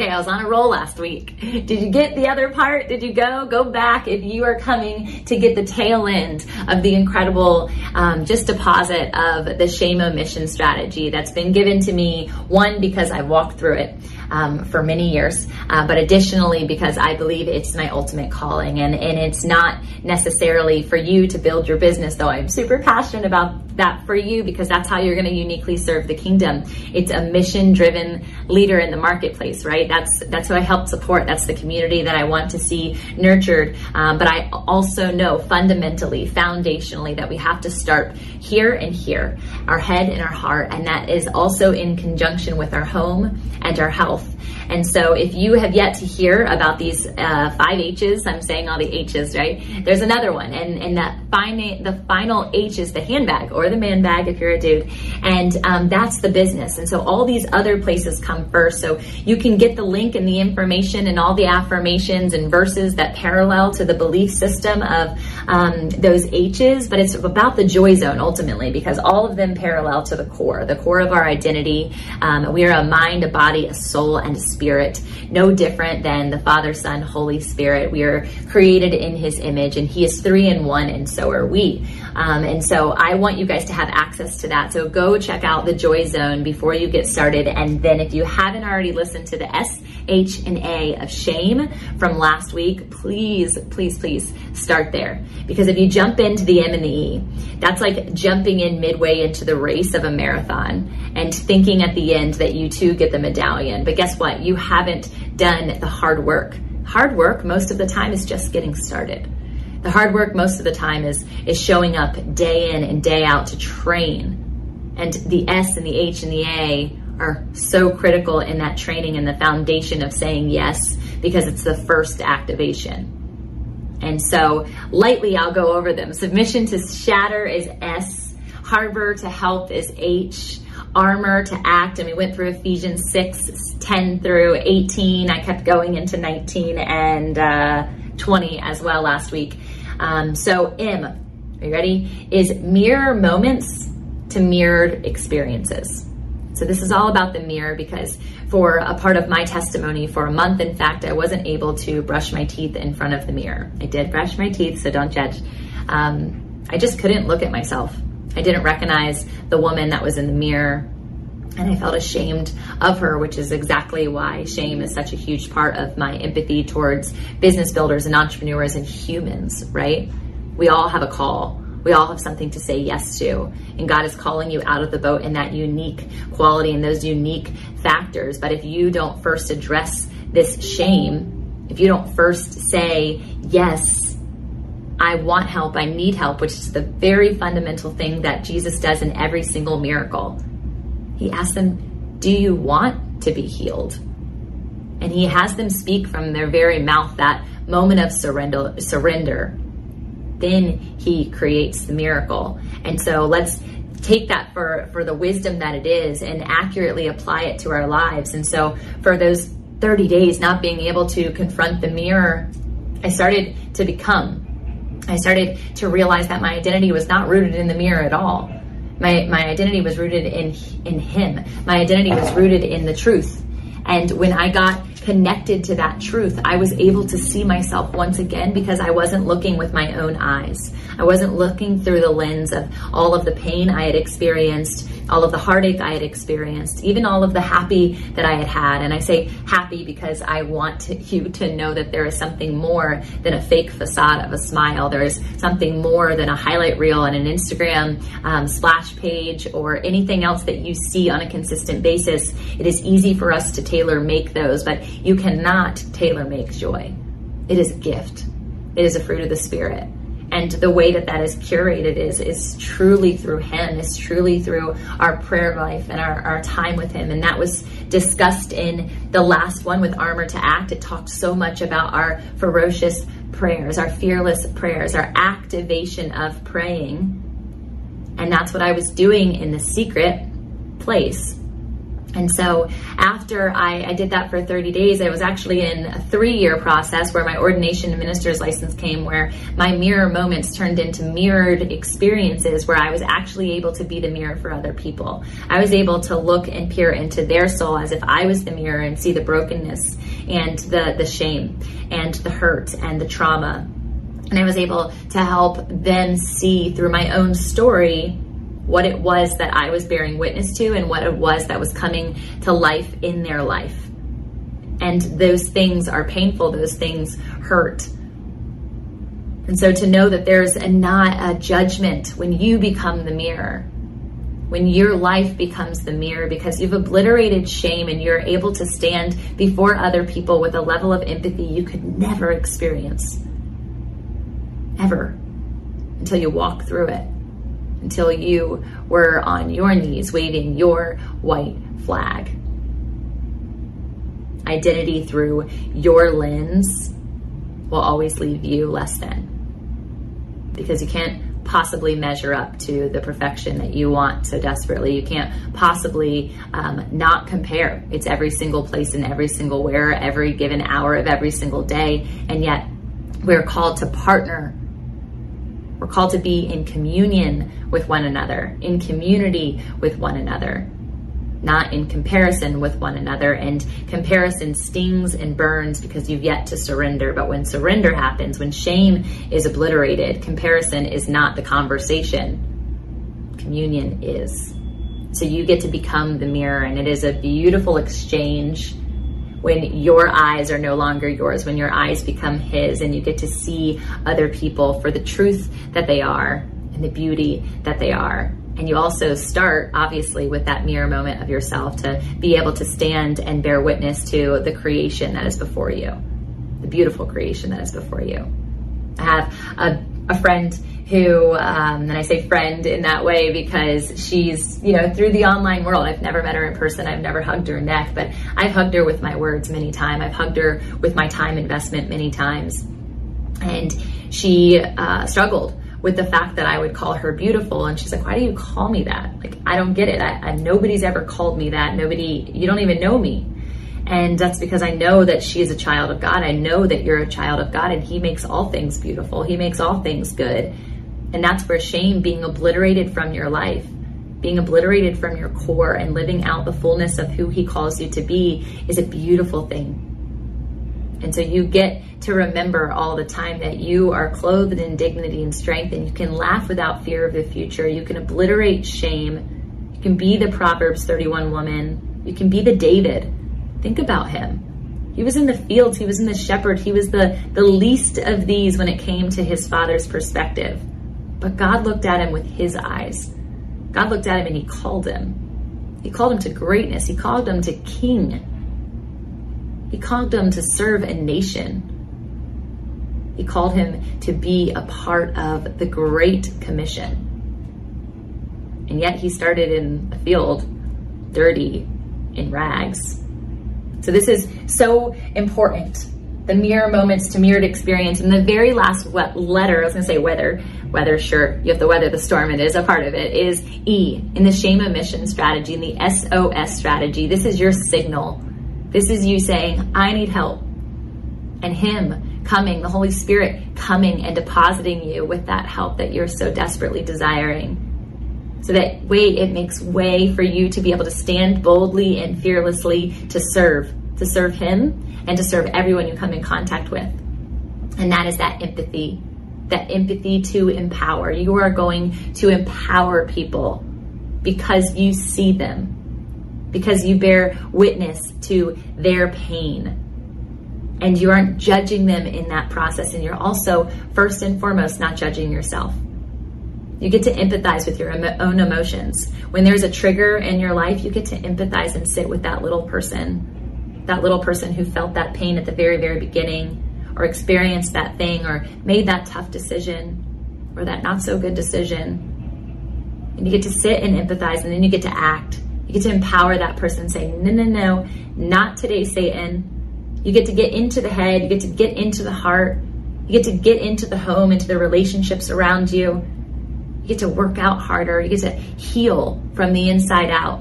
Okay, I was on a roll last week. Did you get the other part? Did you go? Go back if you are coming to get the tail end of the incredible um, just deposit of the Shame Omission strategy that's been given to me. One, because I walked through it um, for many years, uh, but additionally because I believe it's my ultimate calling. And, and it's not necessarily for you to build your business, though I'm super passionate about that for you because that's how you're going to uniquely serve the kingdom. It's a mission driven leader in the marketplace, right? That's, that's who I help support. That's the community that I want to see nurtured. Um, but I also know fundamentally, foundationally, that we have to start here and here, our head and our heart. And that is also in conjunction with our home and our health. And so if you have yet to hear about these uh, five H's, I'm saying all the H's, right? There's another one. And, and that fine, the final H is the handbag or the man bag if you're a dude. And um, that's the business. And so all these other places come first. So you can get the link and the information and all the affirmations and verses that parallel to the belief system of um, those H's, but it's about the joy zone ultimately because all of them parallel to the core, the core of our identity. Um, we are a mind, a body, a soul, and a spirit, no different than the Father, Son, Holy Spirit. We are created in His image, and He is three in one, and so are we. Um, and so I want you guys to have access to that. So go check out the Joy Zone before you get started. And then if you haven't already listened to the S, H, and A of shame from last week, please, please, please start there. Because if you jump into the M and the E, that's like jumping in midway into the race of a marathon and thinking at the end that you too get the medallion. But guess what? You haven't done the hard work. Hard work most of the time is just getting started. The hard work most of the time is is showing up day in and day out to train. And the S and the H and the A are so critical in that training and the foundation of saying yes because it's the first activation. And so lightly I'll go over them. Submission to shatter is S, harbor to help is H, armor to act. And we went through Ephesians 6, 10 through 18. I kept going into 19 and uh, 20 as well last week. Um, so, M, are you ready? Is mirror moments to mirrored experiences. So, this is all about the mirror because for a part of my testimony, for a month, in fact, I wasn't able to brush my teeth in front of the mirror. I did brush my teeth, so don't judge. Um, I just couldn't look at myself. I didn't recognize the woman that was in the mirror and I felt ashamed of her, which is exactly why shame is such a huge part of my empathy towards business builders and entrepreneurs and humans, right? We all have a call. We all have something to say yes to. And God is calling you out of the boat in that unique quality and those unique factors. But if you don't first address this shame, if you don't first say, yes, I want help, I need help, which is the very fundamental thing that Jesus does in every single miracle he asks them, Do you want to be healed? And he has them speak from their very mouth that moment of surrender. surrender. Then he creates the miracle. And so let's take that for, for the wisdom that it is and accurately apply it to our lives. And so for those 30 days not being able to confront the mirror, I started to become. I started to realize that my identity was not rooted in the mirror at all. My, my identity was rooted in, in Him. My identity was rooted in the truth. And when I got connected to that truth, I was able to see myself once again because I wasn't looking with my own eyes. I wasn't looking through the lens of all of the pain I had experienced, all of the heartache I had experienced, even all of the happy that I had had. And I say happy because I want to, you to know that there is something more than a fake facade of a smile. There is something more than a highlight reel and an Instagram um, splash page or anything else that you see on a consistent basis. It is easy for us to tailor make those, but you cannot tailor make joy. It is a gift. It is a fruit of the spirit and the way that that is curated is is truly through him is truly through our prayer life and our, our time with him. And that was discussed in the last one with armor to act. It talked so much about our ferocious prayers our fearless prayers our activation of praying. And that's what i was doing in the secret place and so after I, I, did that for 30 days, I was actually in a three year process where my ordination and minister's license came, where my mirror moments turned into mirrored experiences where I was actually able to be the mirror for other people. I was able to look and peer into their soul as if I was the mirror and see the brokenness and the, the shame and the hurt and the trauma. And I was able to help them see through my own story what it was that I was bearing witness to and what it was that was coming to life in their life. And those things are painful, those things hurt. And so to know that there's a, not a judgment when you become the mirror, when your life becomes the mirror because you've obliterated shame and you're able to stand before other people with a level of empathy you could never experience. Ever. Until you walk through it until you were on your knees waving your white flag. Identity through your lens will always leave you less than because you can't possibly measure up to the perfection that you want so desperately. You can't possibly um, not compare. It's every single place in every single where, every given hour of every single day. And yet we're called to partner we're called to be in communion with one another, in community with one another, not in comparison with one another. And comparison stings and burns because you've yet to surrender. But when surrender happens, when shame is obliterated, comparison is not the conversation, communion is. So you get to become the mirror, and it is a beautiful exchange when your eyes are no longer yours, when your eyes become His, and you get to see other people for the truth that they are and the beauty that they are. And you also start, obviously, with that mirror moment of yourself to be able to stand and bear witness to the creation that is before you, the beautiful creation that is before you. I have a, a friend who, um, and I say friend in that way because she's, you know, through the online world. I've never met her in person. I've never hugged her neck, but I've hugged her with my words many times. I've hugged her with my time investment many times. And she uh, struggled with the fact that I would call her beautiful. And she's like, why do you call me that? Like, I don't get it. I, I, nobody's ever called me that. Nobody, you don't even know me. And that's because I know that she is a child of God. I know that you're a child of God and He makes all things beautiful. He makes all things good. And that's where shame being obliterated from your life, being obliterated from your core and living out the fullness of who He calls you to be is a beautiful thing. And so you get to remember all the time that you are clothed in dignity and strength and you can laugh without fear of the future. You can obliterate shame. You can be the Proverbs 31 woman. You can be the David Think about him. He was in the fields, he was in the shepherd, he was the, the least of these when it came to his father's perspective. But God looked at him with his eyes. God looked at him and he called him. He called him to greatness, he called him to king. He called him to serve a nation. He called him to be a part of the Great Commission. And yet he started in a field, dirty, in rags. So this is so important. The mirror moments to mirrored experience. And the very last letter, I was going to say weather, weather, sure, you have to weather the storm, it is a part of it, is E in the shame omission strategy, in the SOS strategy. This is your signal. This is you saying, I need help. And Him coming, the Holy Spirit coming and depositing you with that help that you're so desperately desiring so that way it makes way for you to be able to stand boldly and fearlessly to serve, to serve Him and to serve everyone you come in contact with. And that is that empathy, that empathy to empower. You are going to empower people because you see them, because you bear witness to their pain. And you aren't judging them in that process. And you're also, first and foremost, not judging yourself. You get to empathize with your own emotions. When there's a trigger in your life, you get to empathize and sit with that little person, that little person who felt that pain at the very, very beginning, or experienced that thing, or made that tough decision, or that not so good decision. And you get to sit and empathize, and then you get to act. You get to empower that person, saying, no, no, no, not today, Satan. You get to get into the head, you get to get into the heart, you get to get into the home, into the relationships around you you get to work out harder. You get to heal from the inside out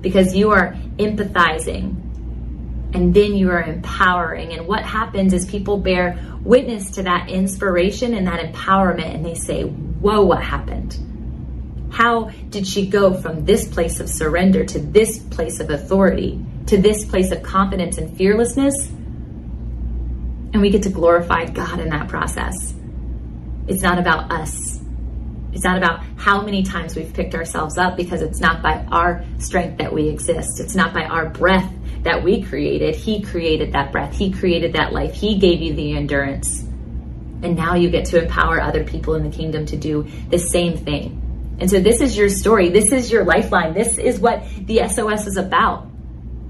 because you are empathizing and then you are empowering. And what happens is people bear witness to that inspiration and that empowerment and they say, Whoa, what happened? How did she go from this place of surrender to this place of authority, to this place of confidence and fearlessness? And we get to glorify God in that process. It's not about us. It's not about how many times we've picked ourselves up because it's not by our strength that we exist. It's not by our breath that we created. He created that breath. He created that life. He gave you the endurance. And now you get to empower other people in the kingdom to do the same thing. And so this is your story. This is your lifeline. This is what the SOS is about.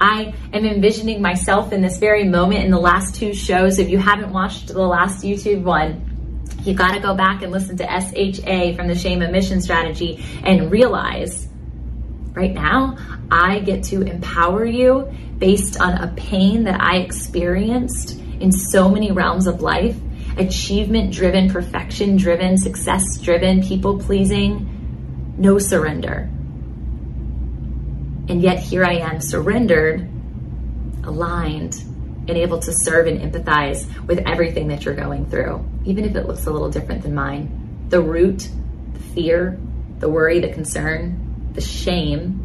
I am envisioning myself in this very moment in the last two shows. If you haven't watched the last YouTube one, you got to go back and listen to SHA from the Shame Omission Strategy and realize right now, I get to empower you based on a pain that I experienced in so many realms of life achievement driven, perfection driven, success driven, people pleasing, no surrender. And yet here I am, surrendered, aligned, and able to serve and empathize with everything that you're going through even if it looks a little different than mine. The root, the fear, the worry, the concern, the shame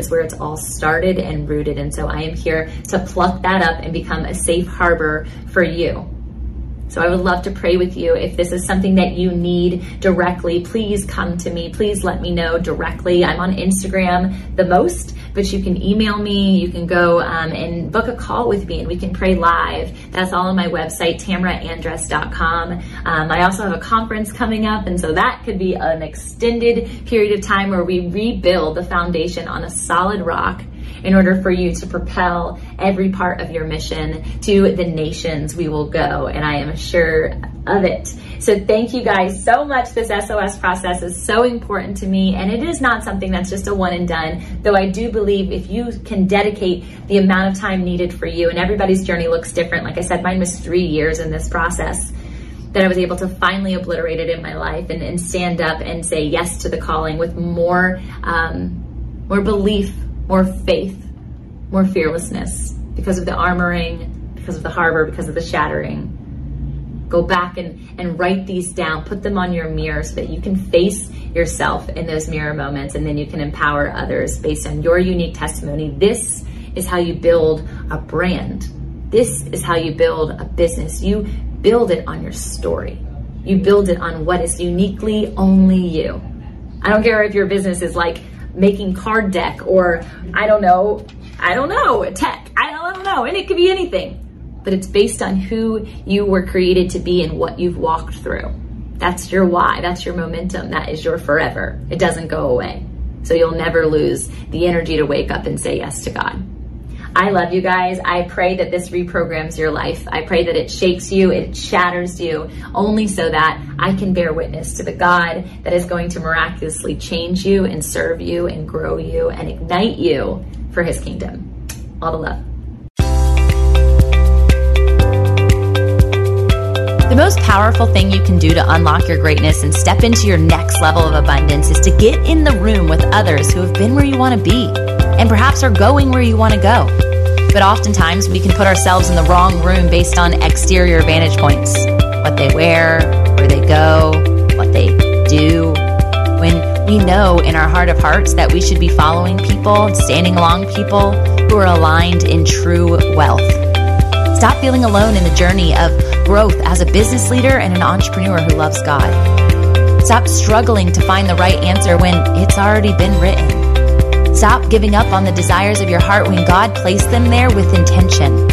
is where it's all started and rooted. And so I am here to pluck that up and become a safe harbor for you. So I would love to pray with you. If this is something that you need directly, please come to me. Please let me know directly. I'm on Instagram the most but you can email me. You can go um, and book a call with me and we can pray live. That's all on my website, tamraandress.com. Um, I also have a conference coming up, and so that could be an extended period of time where we rebuild the foundation on a solid rock in order for you to propel every part of your mission to the nations we will go. And I am sure of it. So thank you guys so much. This SOS process is so important to me. And it is not something that's just a one and done, though I do believe if you can dedicate the amount of time needed for you, and everybody's journey looks different. Like I said, mine was three years in this process that I was able to finally obliterate it in my life and, and stand up and say yes to the calling with more, um, more belief more faith, more fearlessness because of the armoring, because of the harbor, because of the shattering. Go back and, and write these down, put them on your mirror so that you can face yourself in those mirror moments and then you can empower others based on your unique testimony. This is how you build a brand. This is how you build a business. You build it on your story. You build it on what is uniquely only you. I don't care if your business is like making card deck or I don't know, I don't know, tech. I don't, I don't know. And it could be anything. But it's based on who you were created to be and what you've walked through. That's your why. That's your momentum. That is your forever. It doesn't go away. So you'll never lose the energy to wake up and say yes to God. I love you guys. I pray that this reprograms your life. I pray that it shakes you, it shatters you, only so that I can bear witness to the God that is going to miraculously change you and serve you and grow you and ignite you for his kingdom. All the love. The most powerful thing you can do to unlock your greatness and step into your next level of abundance is to get in the room with others who have been where you want to be and perhaps are going where you want to go. But oftentimes we can put ourselves in the wrong room based on exterior vantage points what they wear, where they go, what they do. When we know in our heart of hearts that we should be following people, standing along people who are aligned in true wealth. Stop feeling alone in the journey of growth as a business leader and an entrepreneur who loves God. Stop struggling to find the right answer when it's already been written. Stop giving up on the desires of your heart when God placed them there with intention.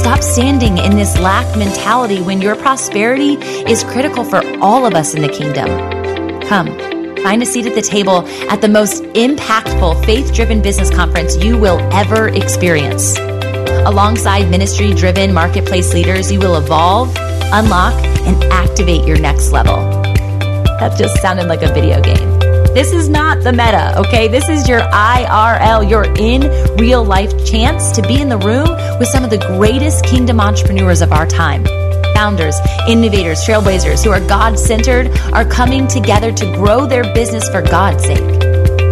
Stop standing in this lack mentality when your prosperity is critical for all of us in the kingdom. Come, find a seat at the table at the most impactful faith driven business conference you will ever experience. Alongside ministry driven marketplace leaders, you will evolve, unlock, and activate your next level. That just sounded like a video game. This is not the meta, okay? This is your IRL, your in real life chance to be in the room with some of the greatest kingdom entrepreneurs of our time. Founders, innovators, trailblazers who are God centered are coming together to grow their business for God's sake.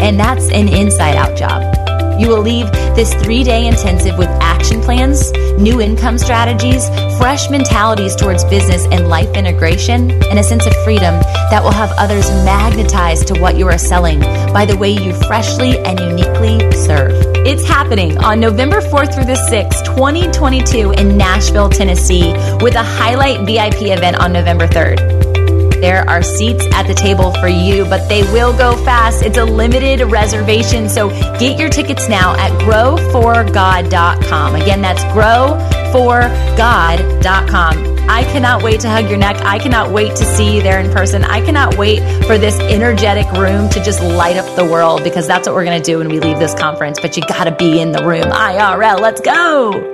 And that's an inside out job. You will leave this three day intensive with action plans, new income strategies, fresh mentalities towards business and life integration, and a sense of freedom that will have others magnetized to what you are selling by the way you freshly and uniquely serve. It's happening on November 4th through the 6th, 2022 in Nashville, Tennessee, with a highlight VIP event on November 3rd. There are seats at the table for you, but they will go fast. It's a limited reservation, so get your tickets now at growforgod.com. Again, that's growforgod.com. I cannot wait to hug your neck. I cannot wait to see you there in person. I cannot wait for this energetic room to just light up the world because that's what we're going to do when we leave this conference. But you got to be in the room. IRL, let's go.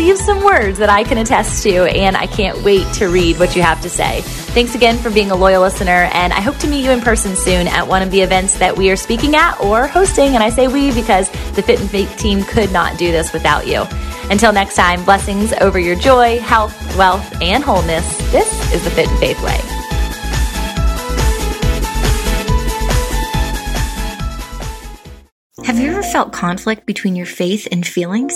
some words that I can attest to, and I can't wait to read what you have to say. Thanks again for being a loyal listener, and I hope to meet you in person soon at one of the events that we are speaking at or hosting. And I say we because the Fit in Faith team could not do this without you. Until next time, blessings over your joy, health, wealth, and wholeness. This is the Fit in Faith Way. Have you ever felt conflict between your faith and feelings?